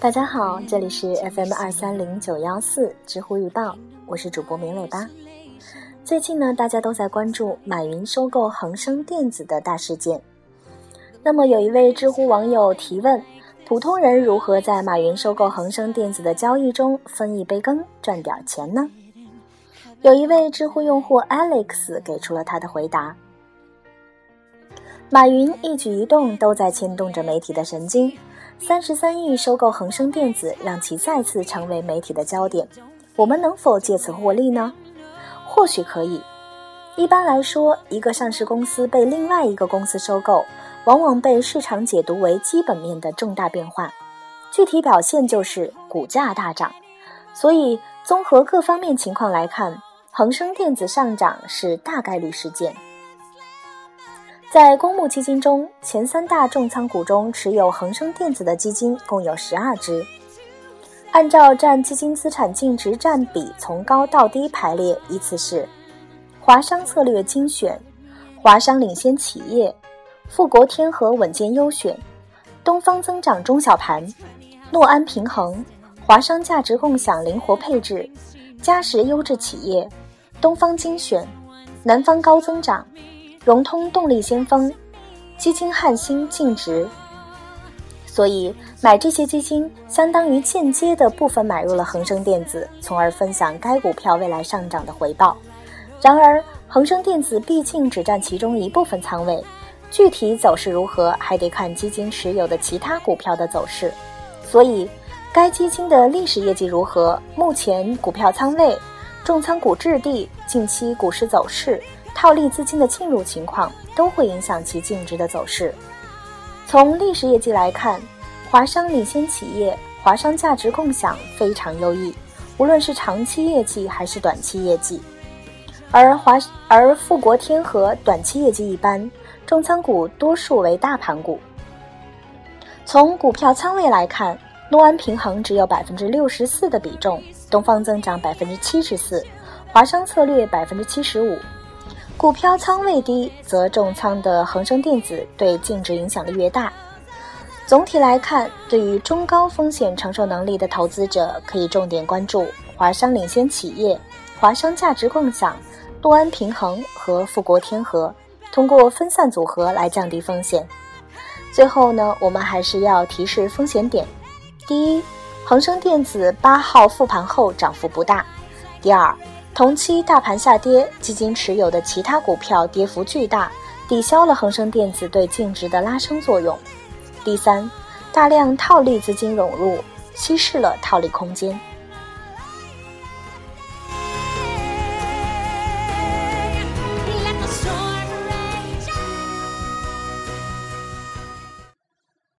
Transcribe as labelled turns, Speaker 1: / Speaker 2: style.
Speaker 1: 大家好，这里是 FM 二三零九幺四知乎日报，我是主播明磊吧。最近呢，大家都在关注马云收购恒生电子的大事件。那么，有一位知乎网友提问：普通人如何在马云收购恒生电子的交易中分一杯羹，赚点钱呢？有一位知乎用户 Alex 给出了他的回答。马云一举一动都在牵动着媒体的神经，三十三亿收购恒生电子，让其再次成为媒体的焦点。我们能否借此获利呢？或许可以。一般来说，一个上市公司被另外一个公司收购，往往被市场解读为基本面的重大变化，具体表现就是股价大涨。所以，综合各方面情况来看，恒生电子上涨是大概率事件。在公募基金中，前三大重仓股中持有恒生电子的基金共有十二只。按照占基金资产净值占比从高到低排列，依次是：华商策略精选、华商领先企业、富国天合稳健优选、东方增长中小盘、诺安平衡、华商价值共享灵活配置、嘉实优质企业、东方精选、南方高增长。融通动力先锋基金汉芯净值，所以买这些基金相当于间接的部分买入了恒生电子，从而分享该股票未来上涨的回报。然而，恒生电子毕竟只占其中一部分仓位，具体走势如何还得看基金持有的其他股票的走势。所以，该基金的历史业绩如何，目前股票仓位、重仓股质地、近期股市走势。套利资金的进入情况都会影响其净值的走势。从历史业绩来看，华商领先企业、华商价值共享非常优异，无论是长期业绩还是短期业绩。而华而富国天合短期业绩一般，重仓股多数为大盘股。从股票仓位来看，诺安平衡只有百分之六十四的比重，东方增长百分之七十四，华商策略百分之七十五。股票仓位低，则重仓的恒生电子对净值影响力越大。总体来看，对于中高风险承受能力的投资者，可以重点关注华商领先企业、华商价值共享、诺安平衡和富国天合，通过分散组合来降低风险。最后呢，我们还是要提示风险点：第一，恒生电子八号复盘后涨幅不大；第二。同期大盘下跌，基金持有的其他股票跌幅巨大，抵消了恒生电子对净值的拉升作用。第三，大量套利资金涌入，稀释了套利空间。